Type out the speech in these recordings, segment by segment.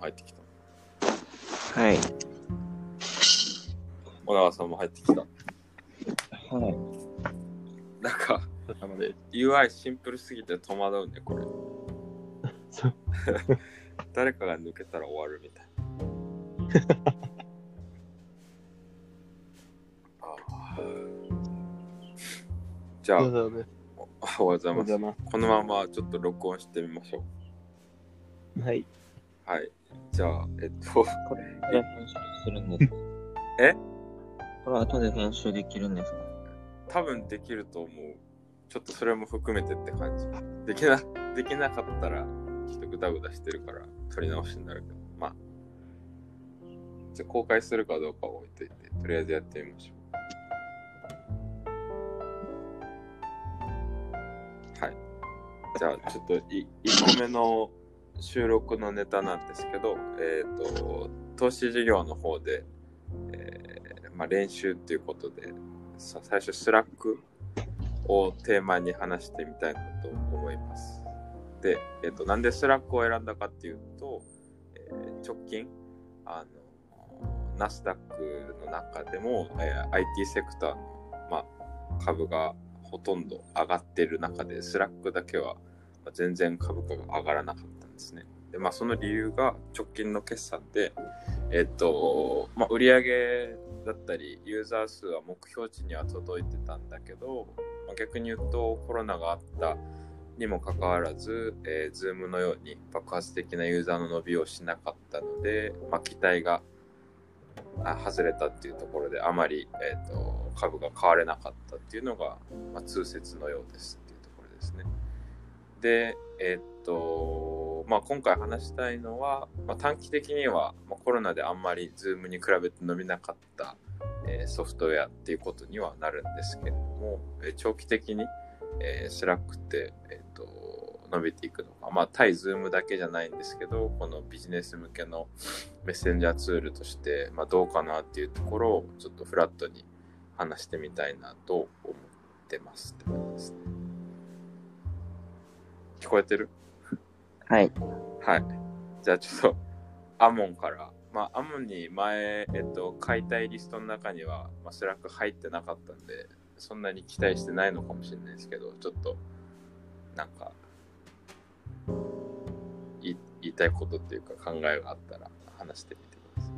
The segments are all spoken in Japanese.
入ってきた。はい。小川さんも入ってきた。はい。なんか、なので、UI シンプルすぎて戸惑うね、これ。誰かが抜けたら終わるみたい じゃあ。おはようございます。このままちょっと録音してみましょす。はい。う。はい。じゃあ、えっと、これ、編集するんですか？え？これ後で編集できるんですか？多分できると思う。ちょっとそれも含めてって感じ。できな、できなかったら、ちょっとグダグダしてるから、撮り直しになるけど、まあ。じゃあ公開するかどうかは置いといて、とりあえずやってみましょう。はい。じゃあ、ちょっとい1個目の収録のネタなんですけど、えっ、と、投資事業の方で、えーまあ、練習っていうことで、最初 Slack をテーマに話してみたいなと思います。で、えっと、なんで Slack を選んだかっていうと、えー直近、あの、ナスダックの中でも、えー IT セクターの、まあ、株がほとんど上がってる中で、 Slack だけは全然株価が上がらなかったですね。で、まあ、その理由が直近の決算で、えっと、まあ、売上だったり、ユーザー数は目標値には届いてたんだけど、まあ、逆に言うとコロナがあったにもかかわらず、えー、Zoom のように爆発的なユーザーの伸びをしなかったので、まあ、期待が外れたっていうところであまり、えー、と株が買われなかったっていうのが、まあ、通説のようですっていうところですね。で、えっ、と、まあ、今回話したいのは、まあ、短期的には、まあ、コロナであんまり Zoom に比べて伸びなかった、えーソフトウェアっていうことにはなるんですけれども、えー長期的に、えー、Slack って、えー、と伸びていくのか、まあ、対 Zoom だけじゃないんですけど、このビジネス向けのメッセンジャーツールとして、まあ、どうかなっていうところをちょっとフラットに話してみたいなと思ってますって感じですね。聞こえてる？はい。はい。じゃあちょっと、アモンから、まあ、アモンに前、えっと、買いたいリストの中には、まあ、 Slack 入ってなかったんで、そんなに期待してないのかもしれないですけど、ちょっと、なんか、い言いたいことっていうか考えがあったら話してみてくださ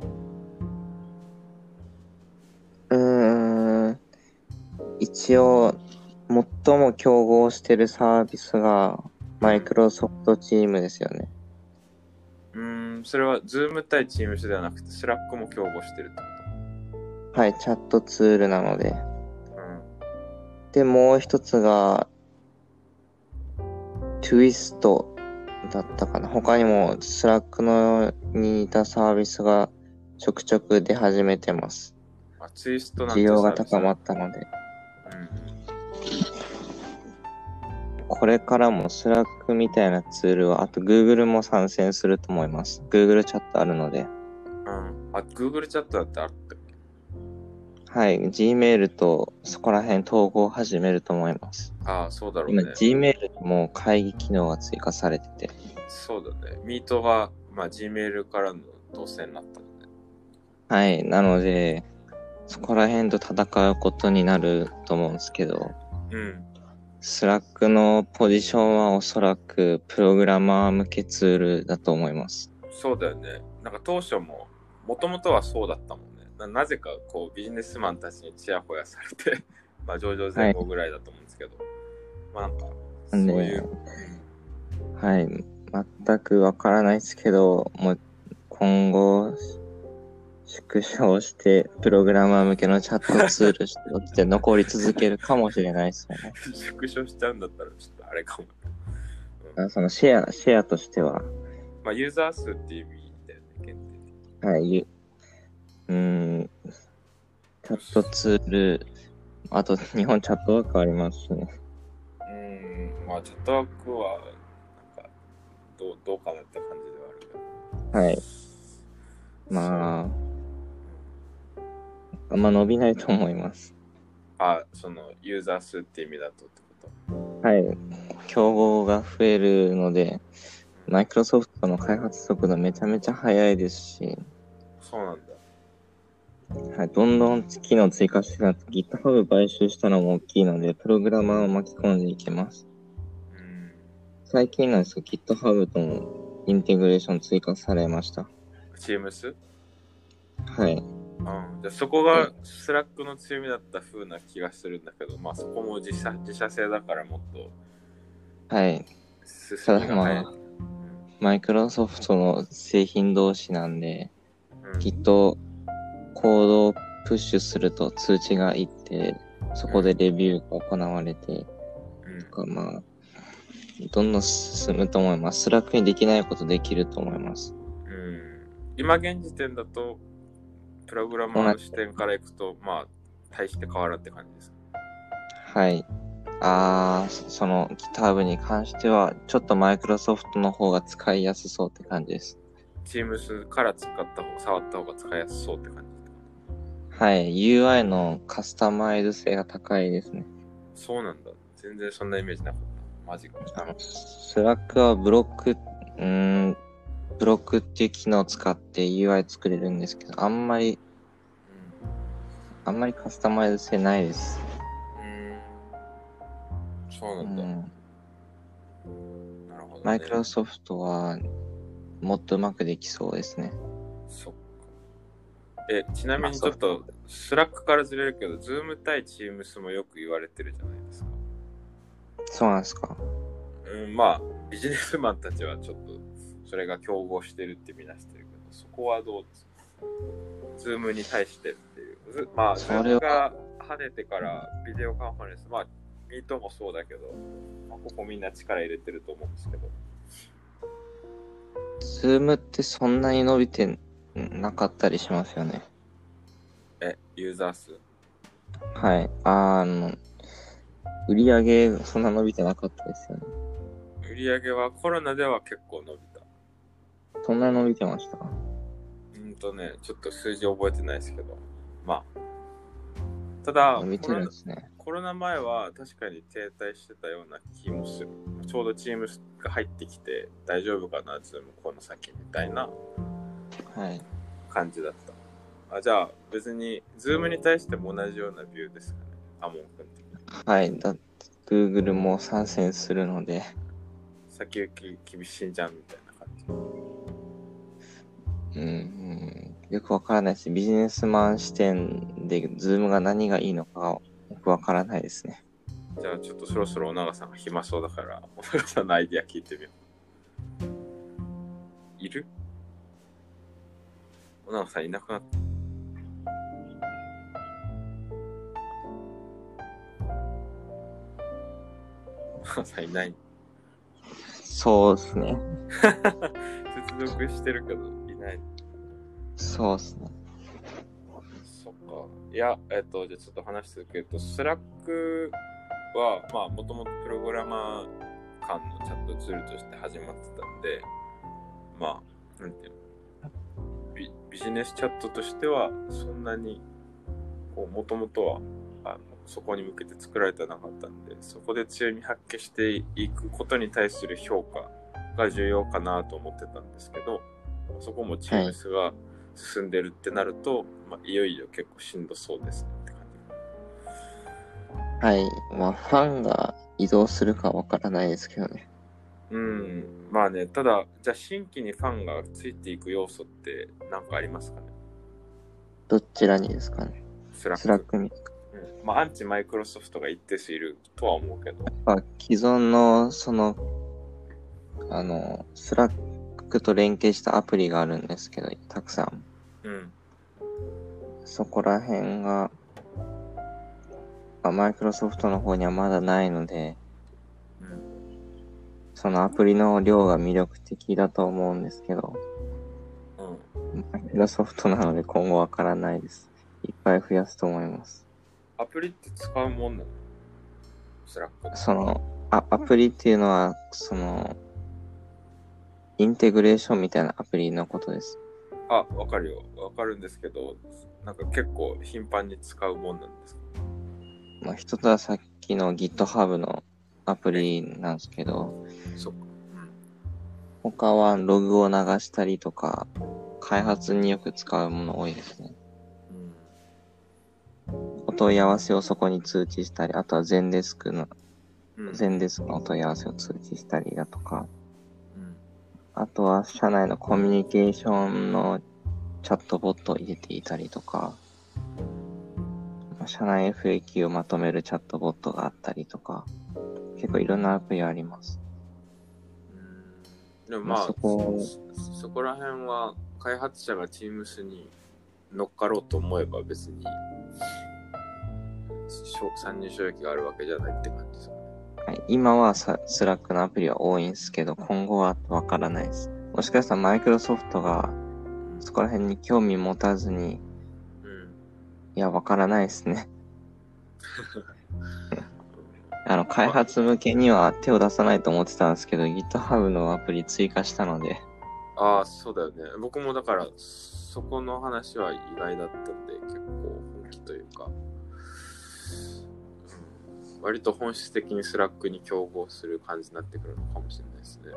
い。うーん。一応、最も競合してるサービスが、 Microsoft Teams ですよね。うーん、それは、 Zoom 対 Teams ではなくて、 Slack も競合してるってこはい、チャットツールなので。とで、もう一つが、Twist だったかな。他にも、 Slack のに似たサービスがちょくちょく出始めてます。あ、 Twist なんて需要が高まったので。これからも Slack みたいなツールは、あと Google も参戦すると思います。Google Chat あるので。うん。あ、Google チャットだってあったっけはい、Gmail とそこら辺統合を始めると思います。ああ、そうだろう今、ね。Gmail にも会議機能が追加されてて。そうだね。 Meet が、まあ、Gmail からの導線になったので。はい、なので、そこら辺と戦うことになると思うんですけど、うん。 Slack のポジションはおそらくプログラマー向けツールだと思います。そうだよね。なんか当初も、もともとはそうだったもんね。ななぜかこうビジネスマンたちにチヤホヤされて、まあ上場前後ぐらいだと思うんですけど、まあなんか、そういう、はい、全くわからないですけど、もう今後、縮小して、プログラマー向けのチャットツールとして残り続けるかもしれないですよね。うん縮小しちゃうんだったらちょっとあれかも。うんあそのシェア、シェアとしては、まあユーザー数っていう意味だよね、限定。はい、ゆうーん、チャットツール、あと日本チャットワークありますしね。うーん、まあチャットワークは、なんか、どうどうかなって感じではあるけど。はい。まあ、あんま伸びないと思います。あ、そのユーザー数って意味だとってこと？はい。競合が増えるので、マイクロソフトの開発速度めちゃめちゃ速いですし、そうなんだ。はい、どんどん機能追加してなく GitHub 買収したのも大きいので、プログラマーを巻き込んでいけます。うん。最近なんですけど、GitHub ともインテグレーション追加されました。Teams? はい。うん。じゃあそこが Slack の強みだった風な気がするんだけど、まあそこも自社自社製だからもっとはい。進ただ。まあ、マイクロソフトの製品同士なんで、うんきっとコードをプッシュすると通知がいって、そこでレビューが行われて、うんとかまあ、どんどん進むと思います。 Slack にできないことできると思います。うん今現時点だと、プログラマーの視点からいくと、まあ、大して変わらんって感じです。はい。あー、そその GitHub に関しては、ちょっとマイクロソフトの方が使いやすそうって感じです。Teams から使った方、触った方が使いやすそうって感じ。はい。UI のカスタマイズ性が高いですね。そうなんだ。全然そんなイメージなかった。マジか。あの、スラックはブロック、うーん、ブロックっていう機能を使って UI 作れるんですけど、あんまり、あんまりカスタマイズ性ないです。うん。うん。そううなんだ。ん。なるほど、ね。マイクロソフトは、もっとうまくできそうですね。そっか。え、ちなみにちょっと、 Slack からずれるけど、 Zoom 対 Teams もよく言われてるじゃないですか。そうなんですか。うん、まあ、ビジネスマンたちはちょっと、それが競合してるってみなしてるけど、そこはどうですか？Zoom に対してっていう。まあ、それは Zoom が跳ねてからビデオカンファレンス、まあ、 Meet もそうだけど、まあ、ここみんな力入れてると思うんですけど、 Zoom ってそんなに伸びてなかったりしますよね。え、ユーザー数？はい。あの、売り上げそんな伸びてなかったですよね。売り上げはコロナでは結構伸びた。そんなに伸びてました？うんとね、ちょっと数字覚えてないですけど、まあ。ただ、伸びてるんですね。コロナ、コロナ前は確かに停滞してたような気もする。ちょうどチームが入ってきて大丈夫かな、 Zoom この先みたいなはい。感じだった。あじゃあ別に、 Zoom に対しても同じようなビューですかね。アモン君。はい。だ、Google も参戦するので、先行き厳しいんじゃんみたいな感じ。うん、うんよくわからないです。ビジネスマン視点で Zoom が何がいいのかがよくわからないですね。じゃあちょっとそろそろお長さんが暇そうだから、お長さんのアイディア聞いてみよう。いる？お長さんいなくなった。さんいない。そうですね。接続してるけど、いない。そうですね。そっか。いや、えっと、じゃあちょっと話続けると、スラックは、まあ、もともとプログラマー間のチャットツールとして始まってたんで、まあ、なんていうのビビジネスチャットとしては、そんなに、こう、もともとは、あの、そこに向けて作られてなかったんで、そこで強み発揮していくことに対する評価が重要かなと思ってたんですけど、そこもチームスが進んでるってなると、まあ、いよいよ結構しんどそうですねって感じ。はい。まあ、ファンが移動するかわからないですけどね。うん、まあね、ただ、じゃあ新規にファンがついていく要素って何かありますかね？どちらにですかね？スラック。スラックに。うん、まあ、アンチマイクロソフトが一定数いるとは思うけど。まあ、既存の、その、あの、スラックと連携したアプリがあるんですけど、たくさん。うん。そこら辺が、マイクロソフトの方にはまだないので、うん。そのアプリの量が魅力的だと思うんですけど、うん。マイクロソフトなので今後わからないです。いっぱい増やすと思います。アプリって使うもんなの？スラック。その、あアプリっていうのは、その、インテグレーションみたいなアプリのことです。あ、わかるよ。わかるんですけど、なんか結構頻繁に使うもんなんですか？まあ、一つはさっきの GitHub のアプリなんですけど、そっか。他はログを流したりとか、開発によく使うもの多いですね。お問い合わせをそこに通知したり、あとは全デスクの、うん。うん。全デスクのお問い合わせを通知したりだとか、うんあとは社内のコミュニケーションのチャットボットを入れていたりとか、まあ社内 FAQ をまとめるチャットボットがあったりとか、結構いろんなアプリあります。うんでもまあ、まあそこそそこら辺は開発者が Teams に乗っかろうと思えば別に参入障壁があるわけじゃないって感じですかね。はい、今はさスラックのアプリは多いんですけど、今後はわからないです。もしかしたらマイクロソフトがそこら辺に興味持たずに、うん。いや、わからないですね。あの、開発向けには手を出さないと思ってたんですけど、GitHub のアプリ追加したので、ああ、そうだよね。僕もだから、そこの話は意外だったんで、結構本気というか、うん割と本質的にスラックに競合する感じになってくるのかもしれないですね。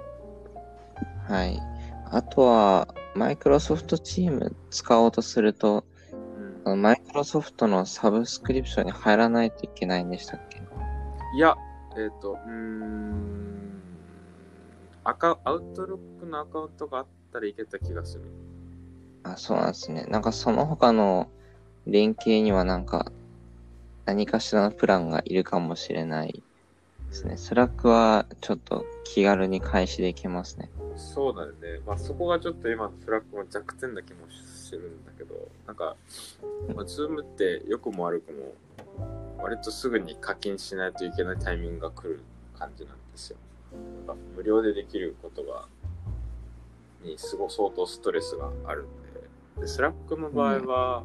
はい。あとは、マイクロソフトチーム使おうとすると、うんマイクロソフトのサブスクリプションに入らないといけないんでしたっけ？いや、えっ、と、うーん、アカ、アウトルックのアカウントがあったらいけた気がする。あ、そうなんですね。なんかその他の連携にはなんか何かしらのプランがいるかもしれないですね。スラックはちょっと気軽に開始できますね。そうだよね。まあそこがちょっと今のスラックも弱点な気もするんだけど、なんか、まあ、ズームって良くも悪くも、割とすぐに課金しないといけないタイミングが来る感じなんですよ。なんか無料でできることが、にすごい相当ストレスがあるんで、でスラックの場合は、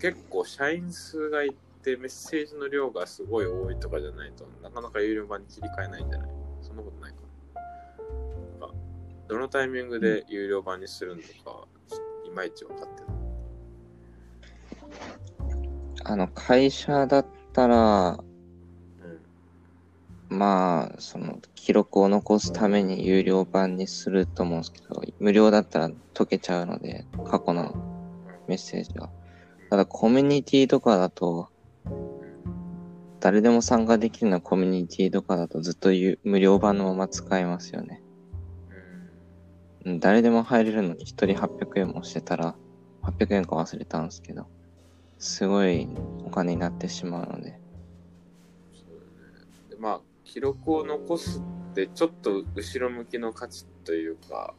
結構社員数がいてメッセージの量がすごい多いとかじゃないとなかなか有料版に切り替えないんじゃない？そんなことないかな。どのタイミングで有料版にするのか、いまいち分かってない。あの、会社だったら、うん。まあ、その、記録を残すために有料版にすると思うんですけど、無料だったら解けちゃうので、過去のメッセージが。ただ、コミュニティとかだと、誰でも参加できるようなコミュニティとかだとずっと有無料版のまま使えますよね。うんうん誰でも入れるのに一人800円もしてたら、800円か忘れたんですけど、すごいお金になってしまうので。そうだね。でまあ、記録を残すって、ちょっと後ろ向きの価値というか、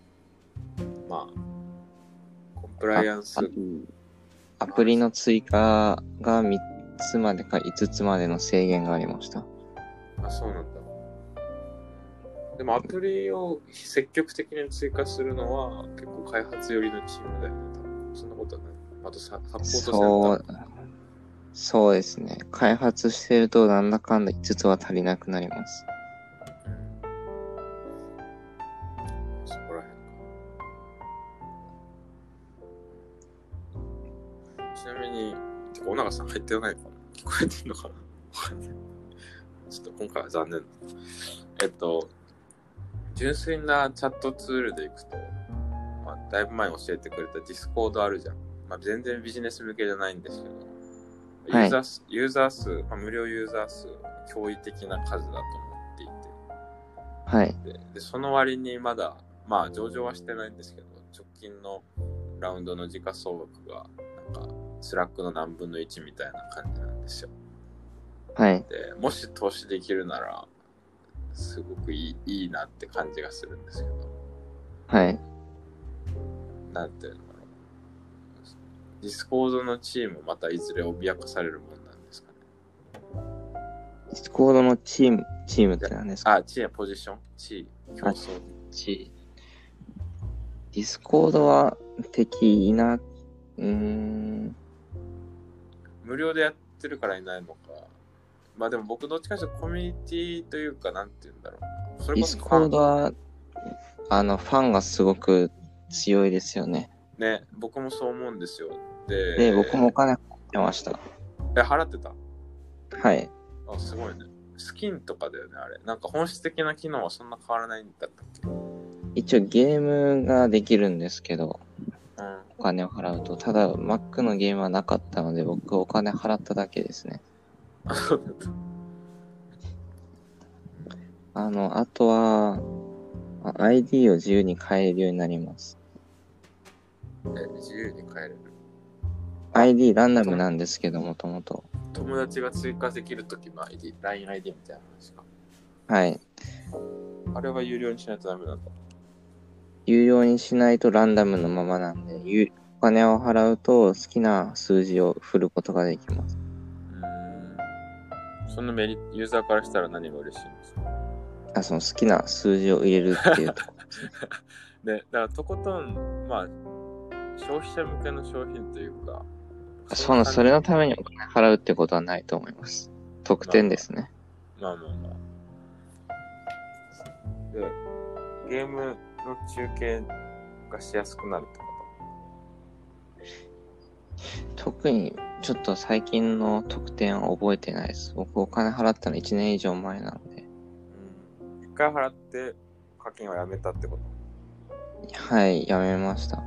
まあ、コンプライアンス、アプリの追加が3つまでか5つまでの制限がありました。あ、そうなんだ。でもアプリを積極的に追加するのは結構開発寄りのチームだよね。そんなことはない。あとササポートセンター。そう、ですね。開発してるとなんだかんだ5つは足りなくなります。うんそこら辺か。ちなみに、てか、小永さん入ってないかな聞こえてんのかな？ちょっと今回は残念。えっと、純粋なチャットツールでいくと、まあ、だいぶ前に教えてくれたディスコードあるじゃん。まあ、全然ビジネス向けじゃないんですけど、ユはいーザー数、ユーザー数、まあ、無料ユーザー数、驚異的な数だと思っていて、はい。ででその割にまだまあ上場はしてないんですけど直近のラウンドの時価総額がなんかスラックの何分の1みたいな感じなんですよ。はい。でもし投資できるならすごくいいいいなって感じがするんですけど。はい。なんていうのかな。ディスコードのチームまたいずれ脅かされるもんなんですかね。ディスコードのチーム、チームって何ですか？あチームポジション？チー競争。チディスコードは敵いな、うーん、無料でやってるからいないのかまあでも僕どっちかというとコミュニティというかなんて言うんだろうなそれこそディスコードは、あの、ファンがすごく強いですよね。ね、僕もそう思うんですよ。で、で、僕もお金払ってました。え、払ってた？はい。あ、すごいね。スキンとかだよね、あれ。なんか本質的な機能はそんな変わらないんだったっけ？一応ゲームができるんですけど、うん。お金を払うと。ただ、Mac のゲームはなかったので、僕お金払っただけですね。あ、の、あとは、あ ID を自由に変えるようになります。え、自由に変えれる。ID ランダムなんですけど、もともと。友達が追加できるときの ID、LINEID みたいな話か。はい。あれは有料にしないとダメなんだ。有料にしないとランダムのままなんで、有お金を払うと好きな数字を振ることができます。うーん。そのメリユーザーからしたら何が嬉しいんですか？あ、その好きな数字を入れるっていうとこです ね。で、だからとことん、まあ、消費者向けの商品というか、その、それのためにお金払うってことはないと思います。特典ですね。まあまあまあ。で、ゲームの中継がしやすくなるってこ特にちょっと最近の特典は覚えてないです。僕お金払ったの1年以上前なので。とうん。一回払って課金をやめたってこと？はい、やめました。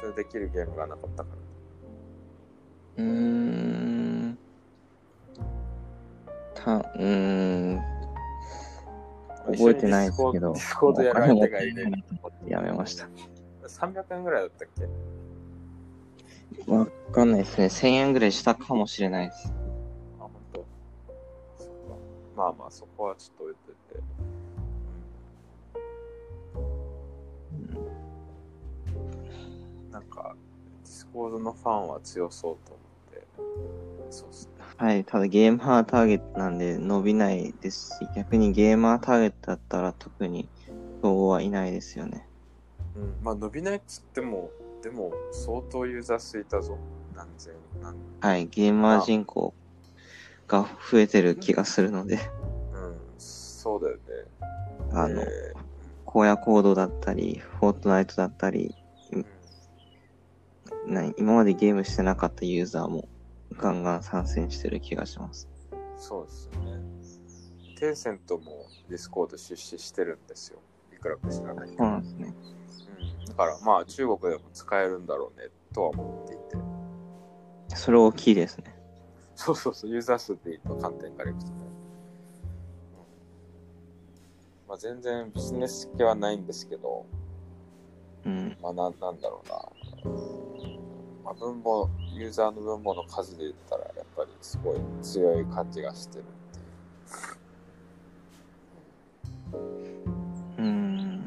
それできるゲームがなかったから。うーん。た、うーん。覚えてないですけど。ディスコードやと思ってやめました。300円ぐらいだったっけ？わかんないですね。1000円ぐらいしたかもしれないです。あ、本当。そっか。まあまあ、そこはちょっと置いといて。なんか、ディスコードのファンは強そうと思って。そうっすね。はい、ただゲーマーターゲットなんで伸びないですし、逆にゲーマーターゲットだったら特に競合はいないですよね。うん。まあ、伸びないっつっても、でも、相当ユーザー数いたぞ。何千、何、はい、ゲーマー人口が増えてる気がするので、うん、そうだよね。あの、え荒野行動だったり、フォートナイトだったり、ーうんな今までゲームしてなかったユーザーもガンガン参戦してる気がします。そうですよね。テンセントもディスコード出資してるんですよ。いくらか知らないけど。そうなんですね。うん、だからまあ中国でも使えるんだろうねとは思っていて。それ大きいですね。そうそうそう、ユーザー数っていう観点からいくとね。うんまあ、全然ビジネス系はないんですけど、うん。まあななんだろうな。まあ、分母、ユーザーの分母の数で言ったら、やっぱりすごい強い感じがしてるう。ん。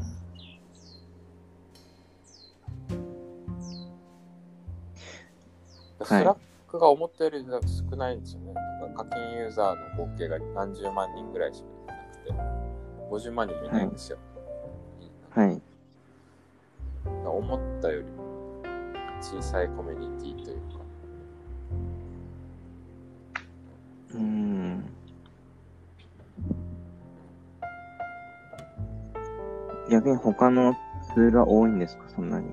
はいスラックが思ったより少ないんですよね。なんか課金ユーザーの合計が何十万人ぐらいしかいなくて、50万人もいないんですよ。はい。思ったより小さいコミュニティというか。うーん。逆に他のツールは多いんですか？そんなに。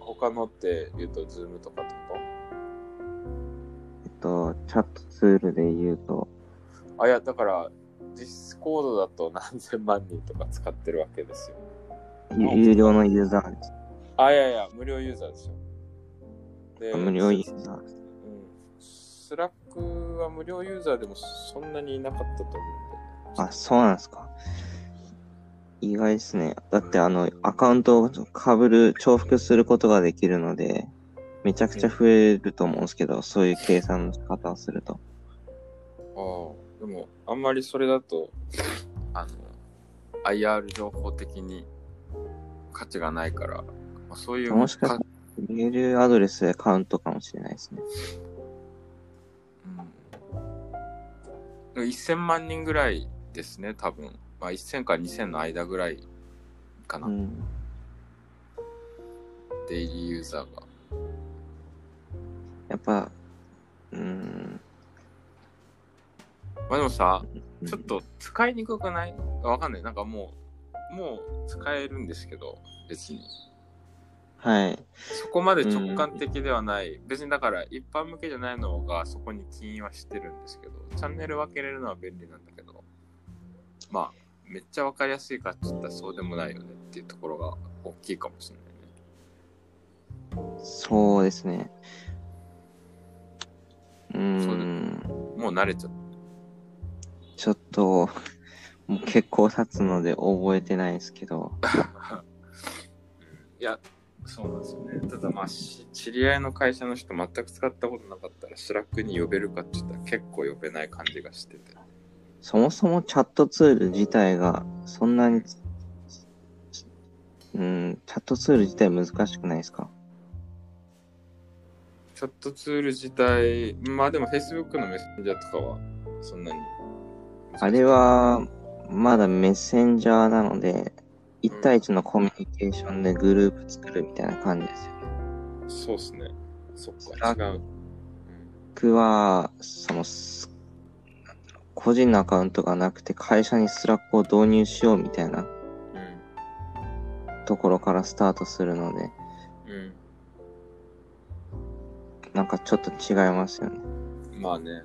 他のって言うと、ズームとかってこえっと、チャットツールで言うと、あ、いや、だから、ディスコードだと何千万人とか使ってるわけですよ。ゆ有料のユーザーです。あ、いやいや、無料ユーザーですよ。で無料ユーザー。うん。スラックは無料ユーザーでもそんなにいなかったと思うんで。あ、そうなんですか。意外ですね。だってあの、アカウントを被る、重複することができるので、めちゃくちゃ増えると思うんですけど、そういう計算の仕方をすると。ああ、でも、あんまりそれだと、あの、IR 情報的に価値がないから、まあ、そういうもしかしたらメールアドレスでカウントかもしれないですね。うん、1000万人ぐらいですね、多分。まあ、1000から2000の間ぐらいかな、うん。デイリーユーザーが。やっぱ、うーん。まあでもさ、うんちょっと使いにくくない？わかんない。なんかもう、もう使えるんですけど、別に。はい。そこまで直感的ではない。別にだから一般向けじゃないのがそこに起因はしてるんですけど、チャンネル分けれるのは便利なんだけど、まあ、めっちゃわかりやすいかって言ったらそうでもないよねっていうところが大きいかもしれないね。そうですね。うん。もう慣れちゃっちょっと、もう結構経つので覚えてないですけど。た。いや、そうなんですよね。ただまあ、し知り合いの会社の人全く使ったことなかったら、スラックに呼べるかって言ったら結構呼べない感じがしてて。そもそもチャットツール自体がそんなに、うん、チャットツール自体難しくないですか？チャットツール自体、まあでも Facebook のメッセンジャーとかはそんなに。あれ、は、まだメッセンジャーなので、1対1のコミュニケーションでグループ作るみたいな感じですよね。そうっすね。そっか、違う。僕は、その、すなんだろう個人のアカウントがなくて会社にスラックを導入しようみたいなうん。ところからスタートするので、うん。なんかちょっと違いますよね。うん。まあね。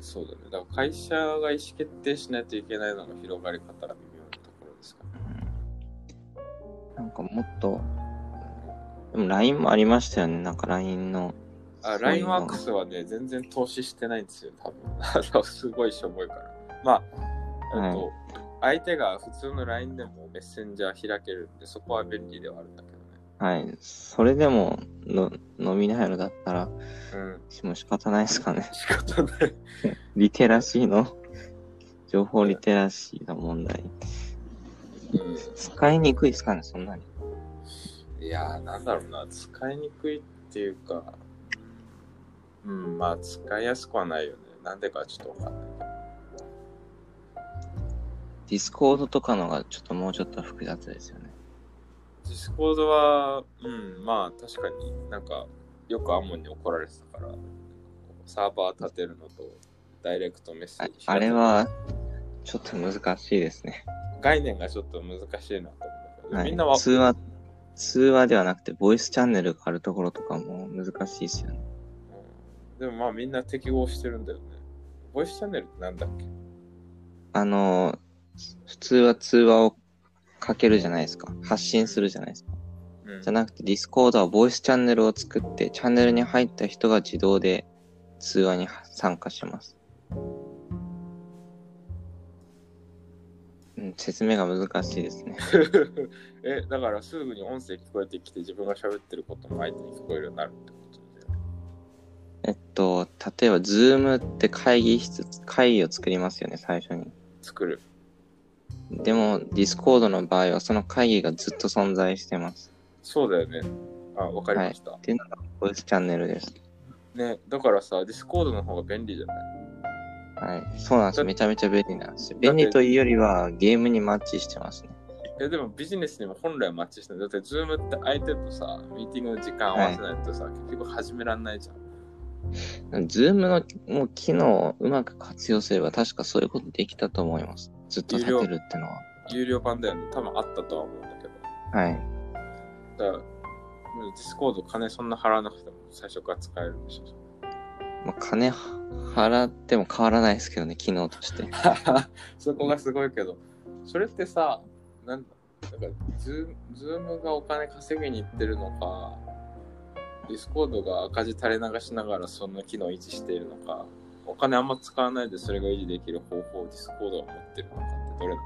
そうだね。だから会社が意思決定しないといけないのが広がり方がなんかもっと、でも LINE もありましたよね。なんか LINE の。あ、そういうの LINEWORKS はね、全然投資してないんですよ、多分。すごいしょぼいから。まあ、はいえっと、相手が普通の LINE でもメッセンジャー開けるんで、そこは便利ではあるんだけどね。はい。それでもの飲みないのだったら、うん。もう仕方ないですかね。仕方ない。リテラシーの、情報リテラシーの問題。うん。使いにくいですかね、そんなに。いやー、なんだろうな、使いにくいっていうか、うん、まあ、使いやすくはないよね。なんでかちょっとわかんないけど。ディスコードとかのがちょっともうちょっと複雑ですよね。ディスコードは、うん、まあ、確かになんか、よくアモンに怒られてたから、サーバー立てるのと、ダイレクトメッセージ。あれは、ちょっと難しいですね。概念がちょっと難しいなと思うはいみんなは、通話、通話ではなくて、ボイスチャンネルがあるところとかも難しいですよね。うんでもまあみんな適合してるんだよね。ボイスチャンネルってなんだっけ？あの、普通は通話をかけるじゃないですか。発信するじゃないですか。うんじゃなくて、ディスコードはボイスチャンネルを作って、チャンネルに入った人が自動で通話に参加します。うん、説明が難しいですね。え、だからすぐに音声聞こえてきて自分が喋ってることも相手に聞こえるようになるってことだよね。えっと、例えば、ズームって会議室、会議を作りますよね、最初に。作る。でも、ディスコードの場合は、その会議がずっと存在してます。そうだよね。あ、わかりました。っていうのが、ボイスチャンネルです。ね、だからさ、ディスコードの方が便利じゃない？はい。そうなんです。だめちゃめちゃ便利なんですよ。便利というよりは、ゲームにマッチしてますね。え、でもビジネスにも本来はマッチしてない。だって、ズームって相手とさ、ミーティングの時間合わせないとさ、結局始めらんないじゃん。ズームのもう機能をうまく活用すれば、確かそういうことできたと思います。ずっと立てるってのは。有料版だよね。多分あったとは思うんだけど。はい。だから、ディスコード金そんな払わなくても最初から使えるんでしょ。まあ、金払っても変わらないですけどね、機能として。そこがすごいけど、それってさ、なんだ、なんかズー、ズームがお金稼ぎに行ってるのか、ディスコードが赤字垂れ流しながらその機能を維持しているのか、お金あんま使わないでそれが維持できる方法をディスコードが持ってるのかってどれなん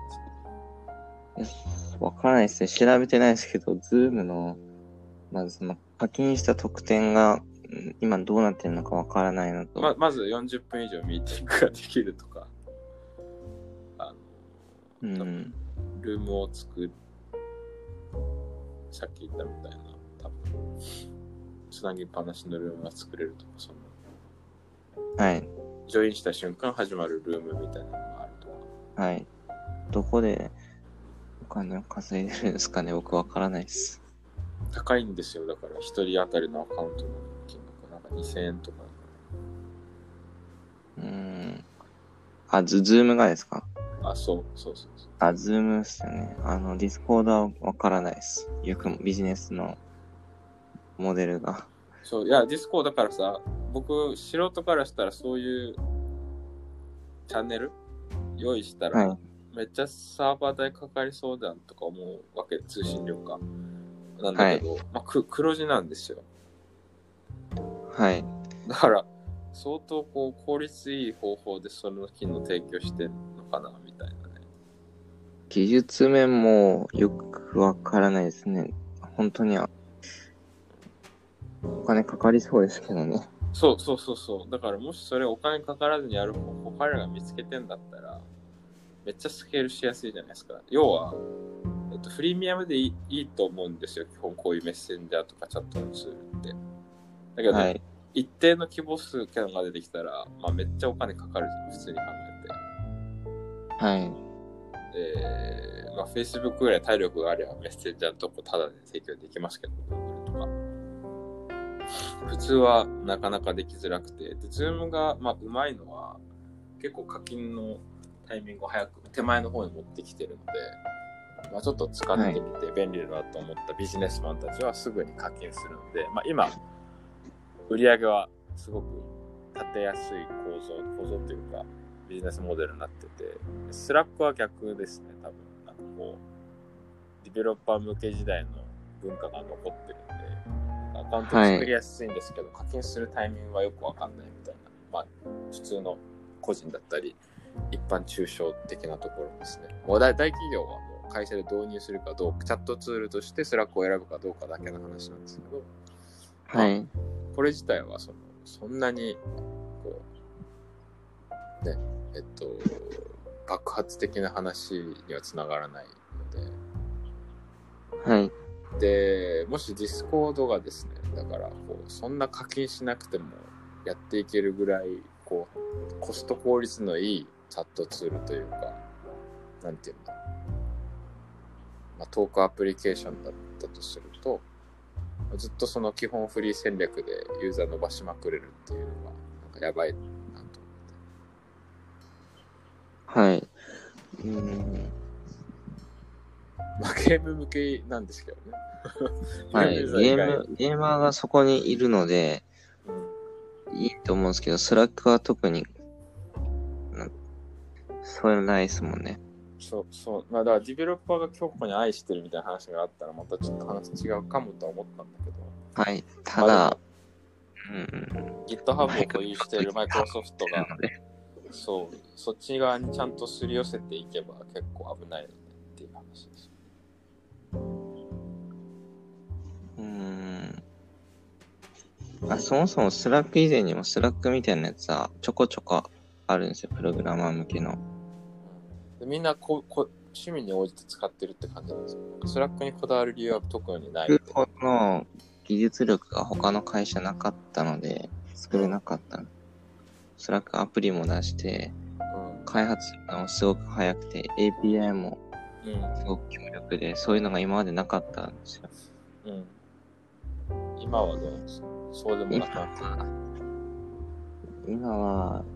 ですか？わからないですね。調べてないですけど、ズームの、まずその課金した特典が、うん今どうなってるのかわからないのと、ままず40分以上ミーティングができるとか、あの、うん。ルームを作る、さっき言ったみたいな、多分、つなぎっぱなしのルームが作れるとか、その、はい。ジョインした瞬間始まるルームみたいなのがあるとか。はい。どこでお金を稼いでるんですかね僕わからないです。高いんですよ、だから、一人当たりのアカウントの2000円とか。うーん。あ、ズ、ズームがですか？あ、そう、そうそうそう。あ、ズームっすよね。あの、ディスコードはわからないです。よくもビジネスのモデルが。そう、いや、ディスコードだからさ、僕、素人からしたらそういうチャンネル用意したら、はい。めっちゃサーバー代かかりそうだとか思うわけ、通信料か。なんだけど、まあ、く黒字なんですよ。はい。だから、相当こう効率いい方法でその機能提供してるのかな、みたいなね。技術面もよくわからないですね。本当に、お金かかりそうですけどね。そうそうそうそう。だからもしそれお金かからずにやる方法彼らが見つけてんだったら、めっちゃスケールしやすいじゃないですか。要は、えっと、フリーミアムでいいいいと思うんですよ。基本こういうメッセンジャーとかチャットのツールって。だけど、はい。一定の規模数キャンが出てきたら、まあめっちゃお金かかるじゃん、普通に考えて。はい。で、まあ Facebook ぐらい体力があればメッセンジャーのとこタダで提供できますけど、Google とか。普通はなかなかできづらくて、で、Zoom が、まあ、うまいのは、結構課金のタイミングを早く手前の方に持ってきてるので、まあ、ちょっと使ってみて便利だなと思ったビジネスマンたちはすぐに課金するので、まあ、今、売り上げはすごく立てやすい構造、構造というか、ビジネスモデルになってて、スラックは逆ですね、多分。なんかこう、ディベロッパー向け時代の文化が残ってるんで、アカウント作りやすいんですけど、課金するタイミングはよくわかんないみたいな。まあ、普通の個人だったり、一般中小的なところですね。もう大大企業はもう会社で導入するかどうか、チャットツールとしてスラックを選ぶかどうかだけの話なんですけど、はい。これ自体はそのそんなにこうねえっと爆発的な話にはつながらないのはい。ででもしディスコードがですねだからこうそんな課金しなくてもやっていけるぐらいこうコスト効率のいいチャットツールというかなんていうんだ、まあ、トークアプリケーションだったとするとずっとその基本フリー戦略でユーザー伸ばしまくれるっていうのがなんかやばいなとはい。うーん。まあゲーム向けなんですけどね。はい。ゲーム、ゲーマーがそこにいるので、うんいいと思うんですけど、スラックは特に、なそういうのないですもんね。そうそう。まあだからディベロッパーが強固に愛してるみたいな話があったらまたちょっと話違うかもとは思ったんだけど。はい。ただ、うんうん。GitHub を保有しているマイクロソフトがそう、そっち側にちゃんとすり寄せていけば結構危ないよねっていう話です。うーん。あ、そもそもスラック以前にもスラックみたいなやつはちょこちょこあるんですよ。プログラマー向けの。でみんなここ趣味に応じて使ってるって感じなんですよ。スラックにこだわる理由は特にないので。この技術力が他の会社なかったので、作れなかった。スラックアプリも出して、開発がすごく早くて、API もうん。うん。すごく強力で、そういうのが今までなかったんですよ。うん。今はどうなんですか？そうでもなくなってる。今は、そ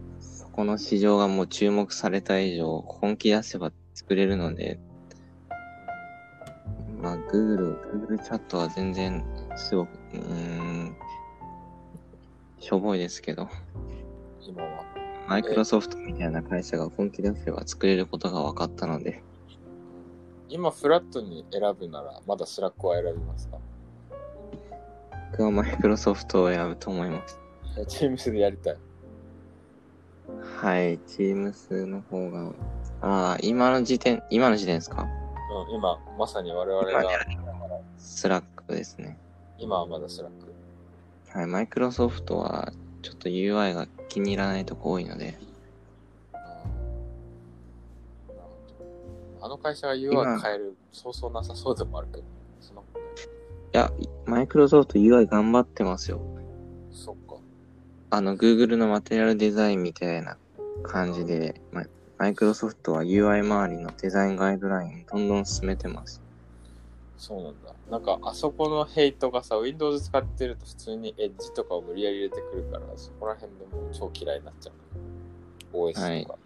この市場がもう注目された以上、本気出せば作れるので、まあ、Google、Google チャットは全然、すごく、うーん、しょぼいですけど、今は。マイクロソフトみたいな会社が本気出せば作れることが分かったので、今フラットに選ぶなら、まだスラックは選びますか？僕はマイクロソフトを選ぶと思います。 Teams でやりたい。はい、Teams の方が、ああ、今の時点、今の時点ですか？うん、今、まさに我々が、スラックですね。今はまだスラック。はい、マイクロソフトはちょっと UI が気に入らないとこ多いので、あの会社が UI 変える、そうそうなさそうでもあるけど、そんなことない。いや、マイクロソフト UI 頑張ってますよ。あの、Google のマテリアルデザインみたいな感じで、まマイクロソフトは UI 周りのデザインガイドラインをどんどん進めてます。そうなんだ。なんか、あそこのヘイトがさ、Windows 使ってると普通にエッジとかを無理やり入れてくるから、そこら辺でもう超嫌いになっちゃう。OS とか。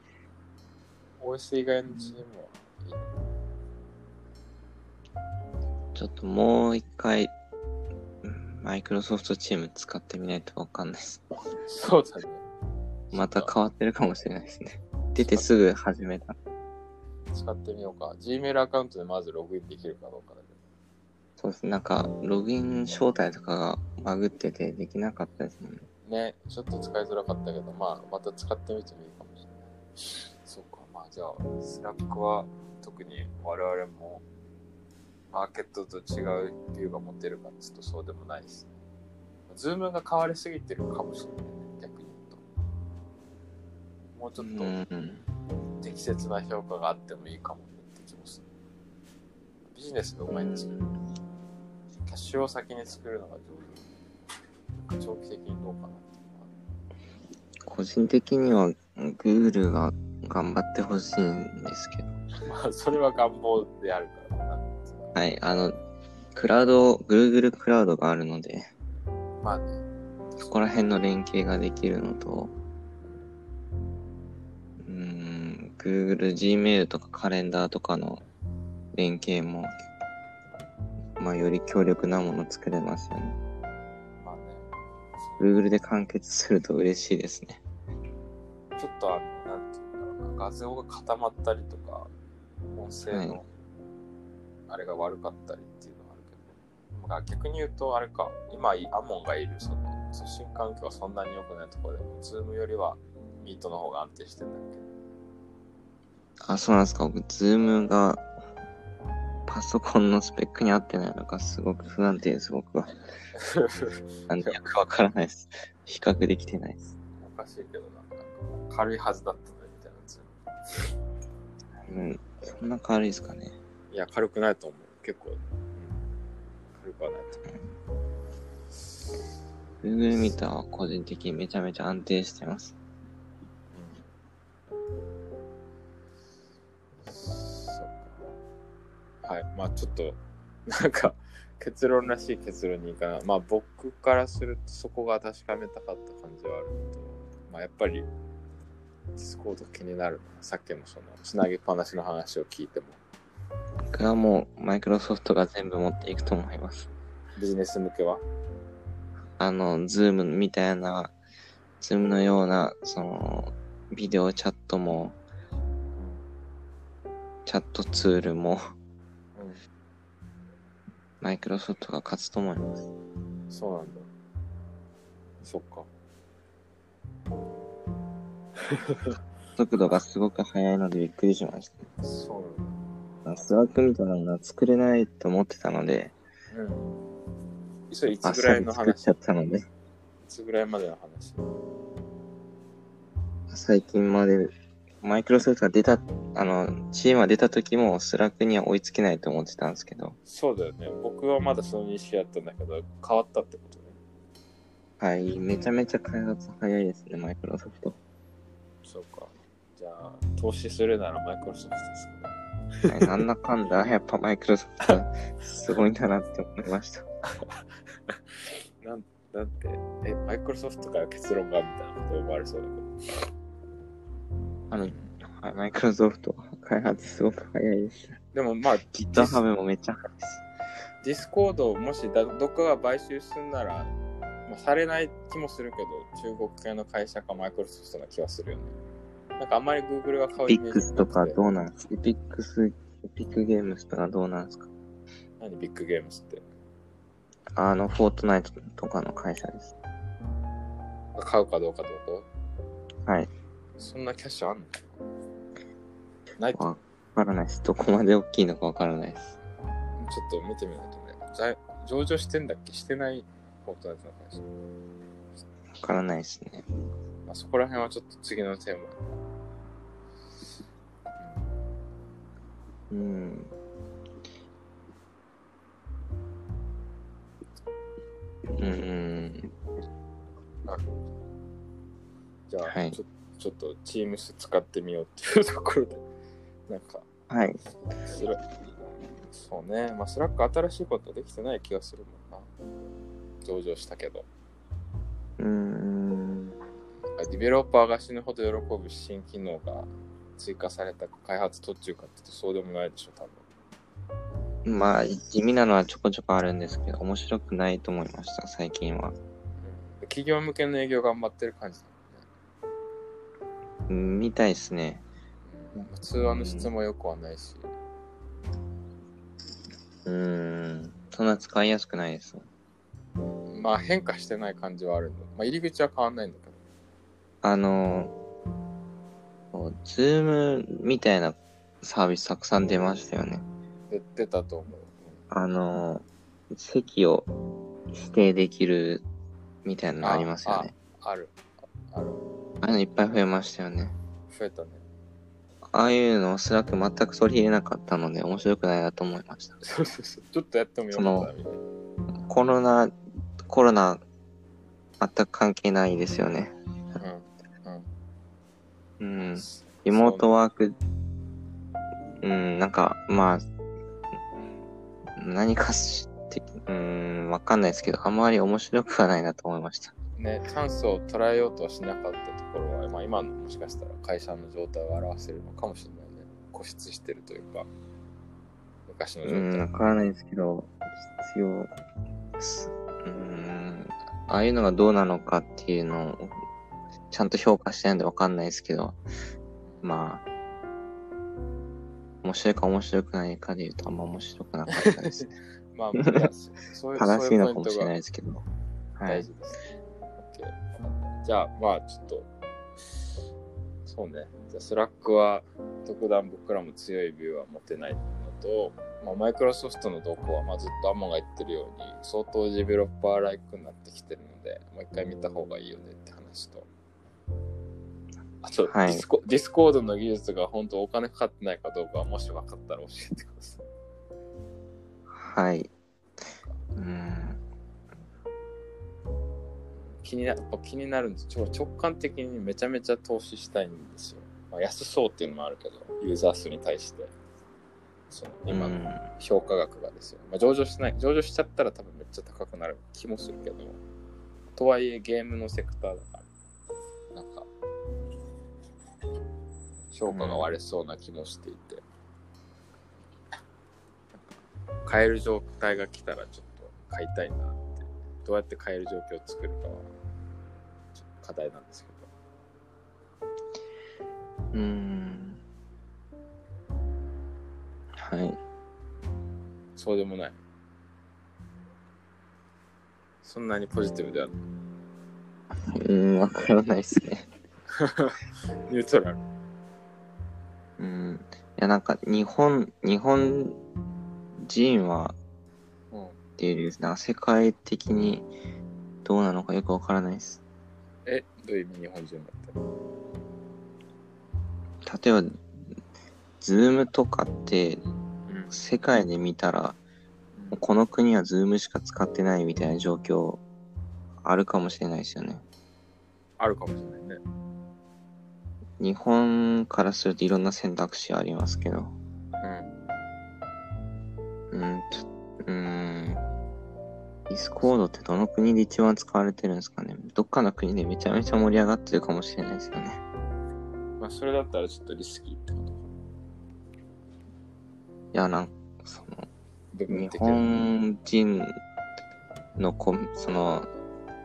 OS 以外のチームはいい。ちょっともう一回、マイクロソフトチーム使ってみないとわかんないです。そうだね。また変わってるかもしれないですね。出てすぐ始めた。使ってみようか。Gmail アカウントでまずログインできるかどうかだけど。そうです。なんか、ログイン招待とかがバグっててできなかったですもんね。ね、ちょっと使いづらかったけど、まあ、また使ってみてもいいかもしれない。そうか、まあじゃあ、スラックは特に我々もマーケットと違うビューが持てるかっつうとそうでもないですね。ズームが変わりすぎてるかもしれないね、逆に言うと。もうちょっとうん。適切な評価があってもいいかもねって気もする。ビジネスがうまいんですけど、キャッシュを先に作るのが上手。長期的にどうかな個人的には Google が頑張ってほしいんですけど。まあ、それは願望であるからな。はい、あの、クラウド、Google クラウドがあるので、まあね、そこら辺の連携ができるのと、うーん、Google Gmail とかカレンダーとかの連携も、まあ、より強力なもの作れますよね。まあね、Google で完結すると嬉しいですね。ちょっとあの、なんていうんだろうな、画像が固まったりとか、音声はの、あれが悪かったりっていうのはあるけど、まあ、逆に言うと、あれか、今、アモンがいる、その、通信環境はそんなに良くないところでも、ズームよりは、ミートの方が安定してんだっあ、そうなんですか。僕、Zoom がパソコンのスペックに合ってないのか、すごく不安定です、僕は。け なんでよくわからないです。比較できてないです。おかしいけど、なんか、軽いはずだったのに、みたいなズーム。うん、そんな軽いですかね。いや、軽くないと思う。結構、うん、軽くはないと思う。Google ミーターは個人的にめちゃめちゃ安定してます。そうか。はい。まあちょっと、なんか、結論らしい結論にいいかな。まあ僕からするとそこが確かめたかった感じはあるけど、まあやっぱり、ディスコード気になるな。さっきのその、つなぎっぱなしの話を聞いても、僕はもう、マイクロソフトが全部持っていくと思います。ビジネス向けは？あの、Zoom みたいな、Zoom のような、その、ビデオチャットも、チャットツールも、うん。マイクロソフトが勝つと思います。そうなんだ。そっか。速度がすごく速いのでびっくりしました。そうなんだ。スラックみたいなのが作れないと思ってたので、うん。それいつぐらいの話？作っちゃったので、いつぐらいまでの話？最近まで、マイクロソフトが出た、あの、チームが出た時もスラックには追いつけないと思ってたんですけど、そうだよね。僕はまだその認識だったんだけど、変わったってことね。はい、めちゃめちゃ開発早いですね、マイクロソフト。そうか。じゃあ、投資するならマイクロソフトですね。はい、なんだかんだ、やっぱマイクロソフトはすごいんだなって思いました。なんなんて、え、マイクロソフトから結論がみたいなこと思われそうだあの、はいマイクロソフト開発すごく早いです。けど。でもまあ、GitHub もめっちゃ早いです。ディスコードをもしだどっかが買収するなら、まあ、されない気もするけど、中国系の会社かマイクロソフトな気はするよね。なんかあんまり Google が買うイメージックスとかどうなんですか？エピックス、エピックゲームスとかどうなんですか？何ビッグゲームスって？あの、フォートナイトとかの会社です。買うかどうかってこはい。とそんなキャッシュあんの？ないとわからないです。どこまで大きいのかわからないです。ちょっと見てみないとね。在上場してんだっけ？してないフォートナイトの会社。わからないですね。まあ、そこら辺はちょっと次のテーマ。うん。うん。じゃあ、はいちょちょっと Teams 使ってみようっていうところで、なんか、はい。スラそうね、まあ、 Slack 新しいことできてない気がするもんな。上場したけど。うん。ディベロッパーが死ぬほど喜ぶ新機能が追加された開発途中かって言うとそうでもないでしょ、多分。まあ、地味なのはちょこちょこあるんですけど、面白くないと思いました、最近は。うん企業向けの営業頑張ってる感じだうんみたいですね。通話の質も良くはないし、うーん。そんな使いやすくないです。まあ変化してない感じはあるんだ。まあ入り口は変わんないんだけど。あの、こうズームみたいなサービスたくさん出ましたよね。で出たと思う。あの、席を指定できるみたいなのありますよね。ある。ある。ああいうのいっぱい増えましたよね。増えたね。ああいうのを Slack 全く取り入れなかったので面白くないなと思いました。そうそうそう。ちょっとやってもよかったみたいな。コロナ、コロナ全く関係ないですよね。うん。リモートワーク、うん、なんか、まあ、何かして、うん、わかんないですけど、あまり面白くはないなと思いました。ね、チャンスを捉えようとはしなかったところは、まあ、今のもしかしたら会社の状態を表せるのかもしれないね。固執してるというか、昔の状態。うん、わからないですけど、必要。うん、ああいうのがどうなのかっていうのを、ちゃんと評価してないんでわかんないですけど、まあ、面白いか面白くないかで言うとあんま面白くなかったです。まあ、そ そういう正しいのかもしれないですけど。はい。じゃあ、まあ、ちょっと、そうね。じゃあ、 Slack は特段僕らも強い view は持てないのと、まあ、マイクロソフトの動向は、まあ、ずっとアンマが言ってるように、相当 developer-like になってきてるので、もう一回見た方がいいよねって話と、あと、はい。ディスコ、 Discord の技術が本当お金かかってないかどうかは、もし分かったら教えてください。はい。うん。気になやっぱ気になるんです。ちょ直感的にめちゃめちゃ投資したいんですよ、まあ、安そうっていうのもあるけどユーザー数に対して。その今の評価額がですよ、まあ、上場しない上場しちゃったら多分めっちゃ高くなる気もするけど。とはいえゲームのセクターだ評価が割れそうな気もしていて、買える状態が来たらちょっと買いたいなってどうやって買える状況を作るかはちょっと課題なんですけどうん。はい。そうでもないそんなにポジティブではない うん、わからないですね。ニュートラルうん。いや、なんか、日本、日本人は、うんっていうよりなんか世界的にどうなのかよくわからないです。えどういう意味日本人だって例えば、 Zoom とかって、うん世界で見たら、この国は Zoom しか使ってないみたいな状況、あるかもしれないですよね。あるかもしれないね日本からするといろんな選択肢ありますけど、うん。うん、ちょうん、 Discord ってどの国で一番使われてるんですかね。どっかの国でめちゃめちゃ盛り上がってるかもしれないですよね。まあそれだったらちょっとリスキーってこといや、なんか、その、日本人のコミその、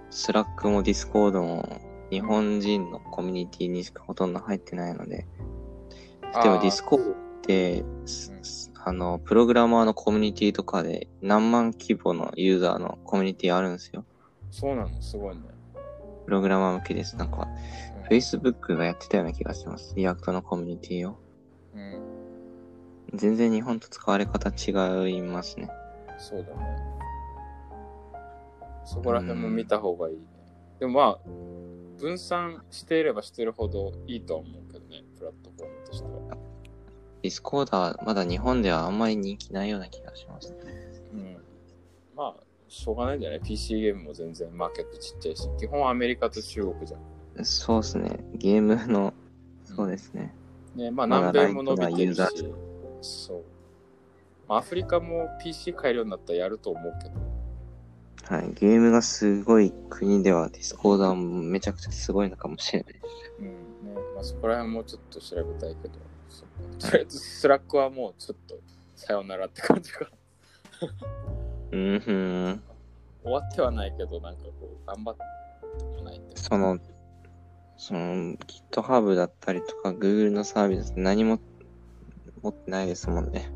Slack も Discord も日本人のコミュニティにしかほとんど入ってないので、例えば Discord って、あの、プログラマーのコミュニティとかで何万規模のユーザーのコミュニティあるんですよ。そうなのすごいね、プログラマー向けです。なんか、うん Facebook がやってたような気がします。 React のコミュニティを。うん、全然日本と使われ方違いますね。そうだねそこら辺も見た方がいいね、でもまあ分散していればしてるほどいいとは思うけどねプラットフォームとしてはディスコーダー、まだ日本ではあんまり人気ないような気がします。うんまあしょうがないんじゃない ?PC ゲームも全然マーケットちっちゃいし、基本はアメリカと中国じゃん。そうですね。ゲームの、そうですね。ね、まあ南米も伸びてるしそう。まあアフリカも PC 買えるようになったらやると思うけど、はい。ゲームがすごい国では Discord もめちゃくちゃすごいのかもしれない。うんね、まあそこら辺もちょっと調べたいけど、とりあえず Slack はもうちょっとさよならって感じかな。うんふん。終わってはないけど、なんかこう、頑張ってもないって。その、その GitHub だったりとか Google のサービス何も持ってないですもんね。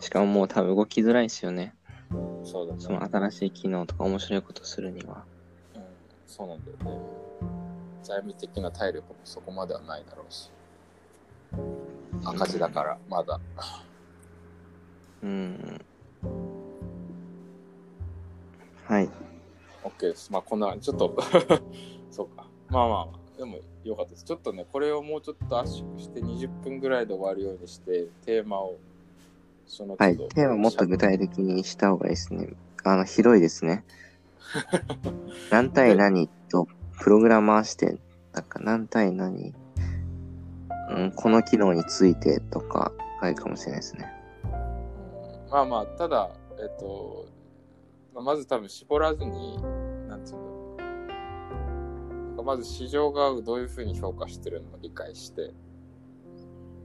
しかももう多分動きづらいですよね。そうだね。その新しい機能とか面白いことするには。うん、そうなんだよね。財務的な体力もそこまではないだろうし。赤字だから、まだ。うん。はい。OK です。まあ、こんな、ちょっと、そうか。まあまあまあ、でもよかったです。ちょっとね、これをもうちょっと圧縮して20分ぐらいで終わるようにして、テーマを、そのはい。テーマもっと具体的にした方がいいですね。あの、広いですね。何対何とプログラマー視点、なんか何対何、うん、この機能についてとかがいいかもしれないですね。うんまあまあ、ただ、えっと、まず多分絞らずに、なんつうんだろう。まず市場がどういうふうに評価してるのを理解して、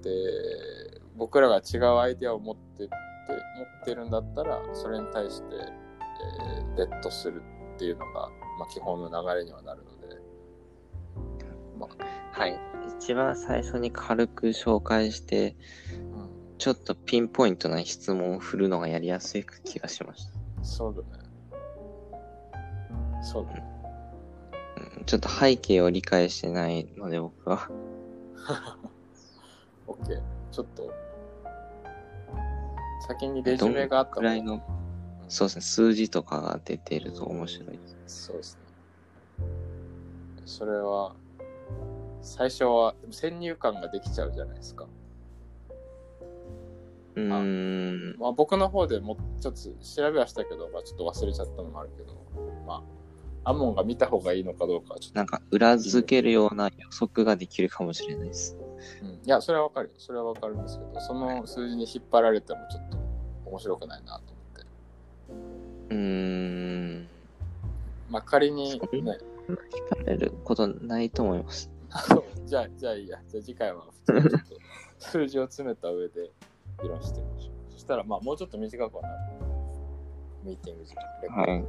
で、僕らが違うアイデアを持ってって、持ってるんだったら、それに対して、えー、レッドするっていうのが、まあ基本の流れにはなるので、まあ、はい。一番最初に軽く紹介して、うん、ちょっとピンポイントな質問を振るのがやりやすい気がしました。そうだね。そうだね。うんちょっと背景を理解してないので僕は。OK。ちょっと、先にレジュメがあったらいの、そうですね、数字とかが出てると面白いです。そうですね。それは、最初は、でも先入観ができちゃうじゃないですか。うーん。まあ僕の方でもちょっと調べはしたけど、まあちょっと忘れちゃったのもあるけど、まあ、アモンが見た方がいいのかどうかはちょっと、なんか裏付けるような予測ができるかもしれないです。うん、いや、それはわかるよ。それはわかるんですけど、その数字に引っ張られてもちょっと面白くないなと思って。うーん。まあ仮にね、聞かれることないと思います。じゃあ、じゃあいいや。じゃあ次回は普通にちょっと 数字を詰めた上で議論してみましょう。そしたら、まあもうちょっと短くはなる。ミーティング時間。はい。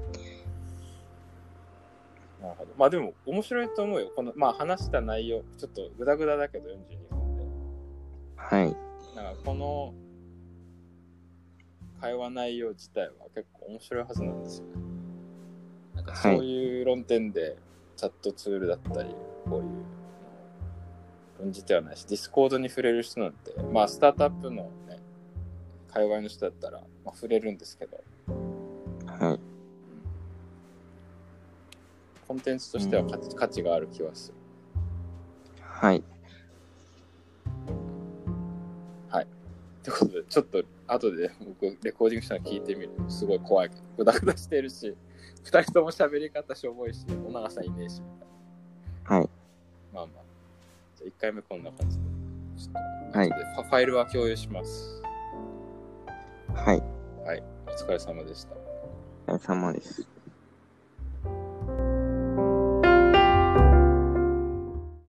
なるほど。まあでも面白いと思うよ。この、まあ話した内容、ちょっとグダグダだけど42分で。はい。なんかこの会話内容自体は結構面白いはずなんですよね。なんかそういう論点でチャットツールだったり、こういう論じてはないし、 Discord に触れる人なんて、まあスタートアップのね、界隈の人だったら、まあ、触れるんですけど、コンテンツとしては価値,、価値がある気はする。はい。ってことで、ちょっと後で僕レコーディングしたの聞いてみる。すごい怖いグダグダしてるし、二人とも喋り方しょぼいし、お長さんいねえし、みたいな。はい。まあまあ。じゃあ1回目こんな感じで。ちょっと、はいファイルは共有します。はい。はい。お疲れ様でした。お疲れ様です。